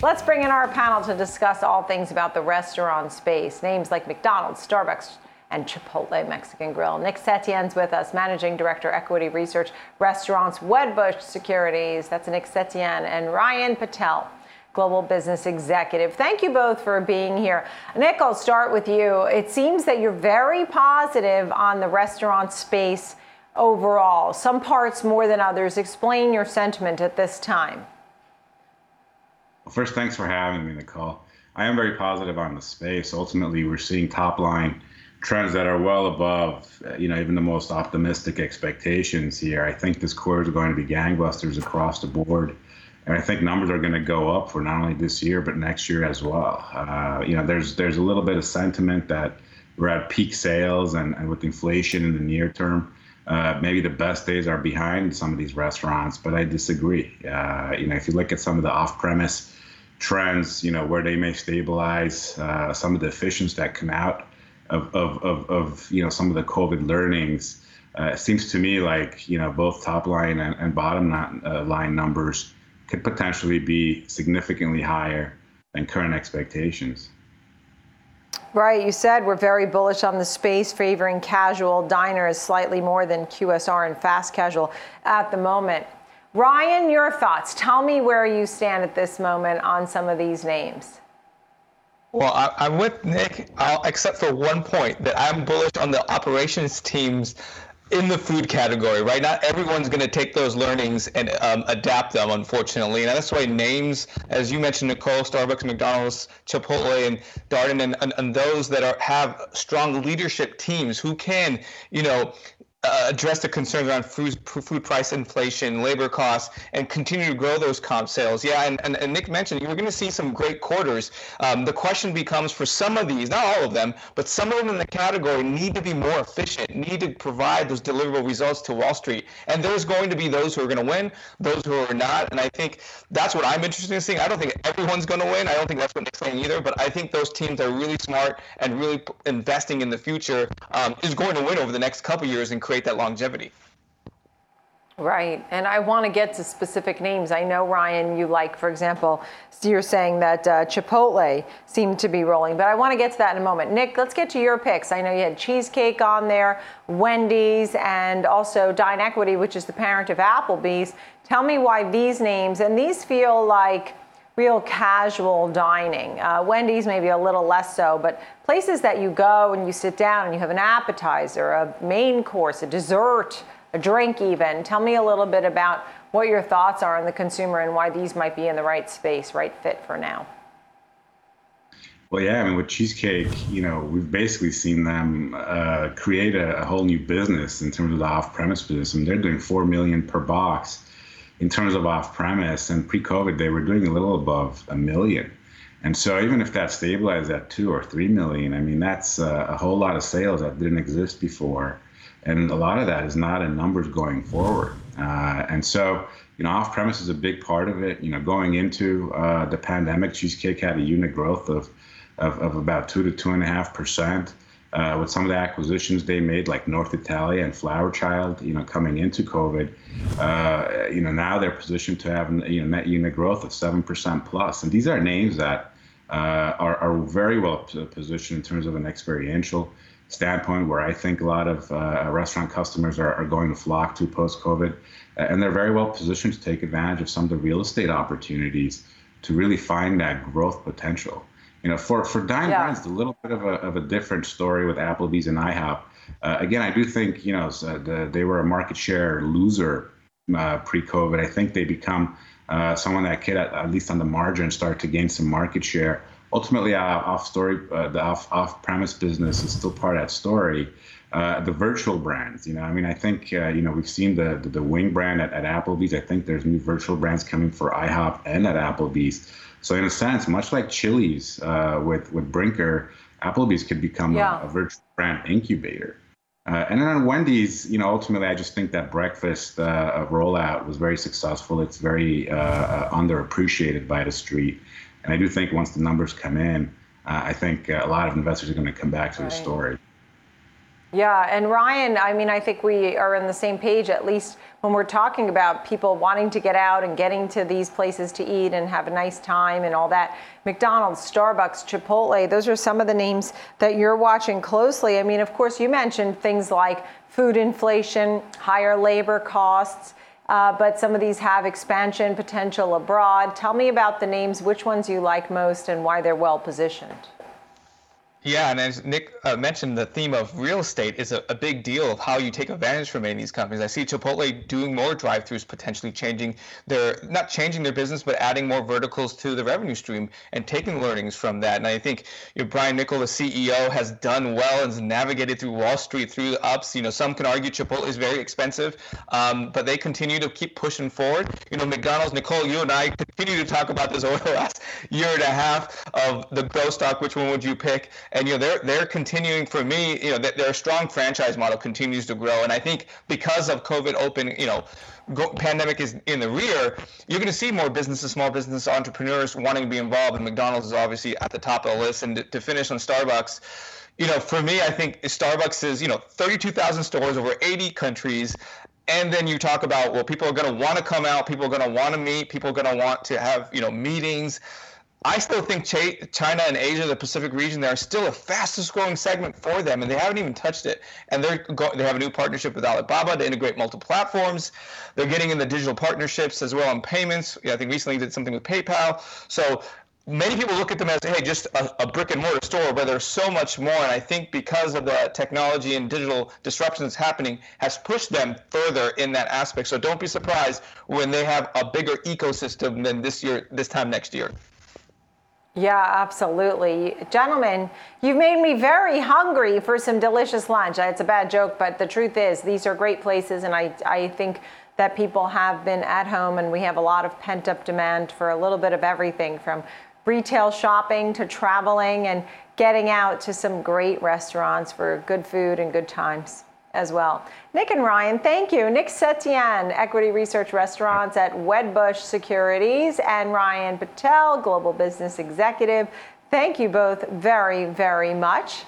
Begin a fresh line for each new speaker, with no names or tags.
Let's bring in our panel to discuss all things about the restaurant space. Names like McDonald's, Starbucks, and Chipotle Mexican Grill. Nick Setyan's with us, Managing Director, Equity Research, Restaurants, Wedbush Securities. That's Nick Setyan and Ryan Patel. Global Business Executive. Thank you both for being here. Nick, I'll start with you. It seems that you're very positive on the restaurant space overall, some parts more than others. Explain your sentiment at this time.
Well, first, thanks for having me, Nicole. I am very positive on the space. Ultimately, we're seeing top line trends that are well above, you know, even the most optimistic expectations here. I think this quarter is going to be gangbusters across the board. And I think numbers are going to go up for not only this year but next year as well. Uh, you know, there's there's a little bit of sentiment that we're at peak sales, and, and with inflation in the near term, uh, maybe the best days are behind some of these restaurants. But I disagree. Uh, you know, if you look at some of the off-premise trends, you know, where they may stabilize, uh, some of the efficiencies that come out of, of, of, of you know some of the COVID learnings. Uh, it seems to me like you know both top line and, and bottom uh, line numbers could potentially be significantly higher than current expectations.
Right, you said we're very bullish on the space, favoring casual diners slightly more than QSR and fast casual at the moment. Ryan, your thoughts. Tell me where you stand at this moment on some of these names.
Well, I, am with Nick, I'll, except for one point that I'm bullish on the operations teams in the food category, right? Not everyone's going to take those learnings and um, adapt them, unfortunately. And that's why names, as you mentioned, Nicole, Starbucks, McDonald's, Chipotle, and Darden, and, and, and those that are have strong leadership teams who can, you know, uh, address the concerns around food, food price inflation, labor costs, and continue to grow those comp sales. Yeah, and, and, and Nick mentioned you're going to see some great quarters. Um, the question becomes for some of these, not all of them, but some of them in the category need to be more efficient, need to provide those deliverable results to Wall Street. And there's going to be those who are going to win, those who are not. And I think that's what I'm interested in seeing. I don't think everyone's going to win. I don't think that's what Nick's saying either. But I think those teams are really smart and really investing in the future um, is going to win over the next couple years and create that longevity.
Right. And I want to get to specific names. I know, Ryan, you like, for example, you're saying that uh, Chipotle seemed to be rolling, but I want to get to that in a moment. Nick, let's get to your picks. I know you had Cheesecake on there, Wendy's, and also Dine Equity, which is the parent of Applebee's. Tell me why these names, and these feel like real casual dining. Uh, Wendy's maybe a little less so, but places that you go and you sit down and you have an appetizer, a main course, a dessert, a drink even. Tell me a little bit about what your thoughts are on the consumer and why these might be in the right space, right fit for now.
Well, yeah, I mean, with Cheesecake, you know, we've basically seen them uh, create a, a, whole new business in terms of the off-premise business. I mean, they're doing four million per box in terms of off premise. And pre COVID, they were doing a little above a million. And so even if that stabilized at two or three million, I mean, that's a, a whole lot of sales that didn't exist before. And a lot of that is not in numbers going forward. Uh, and so, you know, off premise is a big part of it. You know, going into uh, the pandemic, Cheesecake had a unit growth of, of, of about two to two and a half percent uh, with some of the acquisitions they made, like North Italia and Flower Child, you know, coming into COVID, uh, you know, now they're positioned to have you know net unit growth of seven percent plus, and these are names that uh, are are very well positioned in terms of an experiential standpoint, where I think a lot of uh, restaurant customers are, are going to flock to post COVID, and they're very well positioned to take advantage of some of the real estate opportunities to really find that growth potential. You know, for for Dine yeah. Brands, a little bit of a of a different story with Applebee's and IHOP. Uh, again, I do think you know the, they were a market share loser uh, pre-COVID. I think they become uh, someone that could, at, at, least on the margin, start to gain some market share. Ultimately, uh, off story, uh, the off off premise business is still part of that story. Uh, the virtual brands, you know, I mean, I think you know we've seen the, the, the wing brand at, at Applebee's. I think there's new virtual brands coming for IHOP and at Applebee's. So in a sense, much like Chili's uh, with with Brinker, Applebee's could become yeah. a, a, virtual brand incubator. Uh, and then on Wendy's, you know, ultimately, I just think that breakfast uh, rollout was very successful. It's very uh, uh, underappreciated by the street, and I do think once the numbers come in, uh, I think a lot of investors are going to come back to right. the story.
Yeah, and Ryan, I mean, I think we are on the same page, at least when we're talking about people wanting to get out and getting to these places to eat and have a nice time and all that. McDonald's, Starbucks, Chipotle, those are some of the names that you're watching closely. I mean, of course, you mentioned things like food inflation, higher labor costs. Uh, but some of these have expansion potential abroad. Tell me about the names, which ones you like most, and why they're well positioned.
Yeah, and as Nick uh, mentioned, the theme of real estate is a, a, big deal of how you take advantage from any of these companies. I see Chipotle doing more drive-throughs, potentially changing their not changing their business, but adding more verticals to the revenue stream and taking learnings from that. And I think you know, Brian Niccol, the CEO, has done well and has navigated through Wall Street through the ups. You know, some can argue Chipotle is very expensive, um, but they continue to keep pushing forward. You know, McDonald's, Nicole, you and I continue to talk about this over the last year and a half of the growth stock. Which one would you pick? And you know they're they're continuing for me you know their strong franchise model continues to grow. And i think because of covid open you know go, pandemic is in the rear you're going to see more businesses small business entrepreneurs wanting to be involved. And mcdonald's is obviously at the top of the list. And to, to finish on starbucks you know for me i think starbucks is you know 32000 stores over 80 countries. And then you talk about well people are going to want to come out. People are going to want to meet. People are going to want to have you know meetings I still think China and Asia, the Pacific region, they are still the fastest growing segment for them, and they haven't even touched it. And they're go- they have a new partnership with Alibaba to integrate multiple platforms. They're getting in the digital partnerships as well on payments. Yeah, I think recently did something with PayPal. So many people look at them as hey, just a, a brick and mortar store, but there's so much more. And I think because of the technology and digital disruption that's happening, has pushed them further in that aspect. So don't be surprised when they have a bigger ecosystem than this year, this time next year.
Yeah, absolutely. Gentlemen, you've made me very hungry for some delicious lunch. It's a bad joke, but the truth is, these are great places, and I, I think that people have been at home, and we have a lot of pent up demand for a little bit of everything from retail shopping to traveling and getting out to some great restaurants for good food and good times as well. Nick and Ryan, thank you. Nick Setyan, Equity Research Restaurants at Wedbush Securities, and Ryan Patel, Global Business Executive. Thank you both very, very much.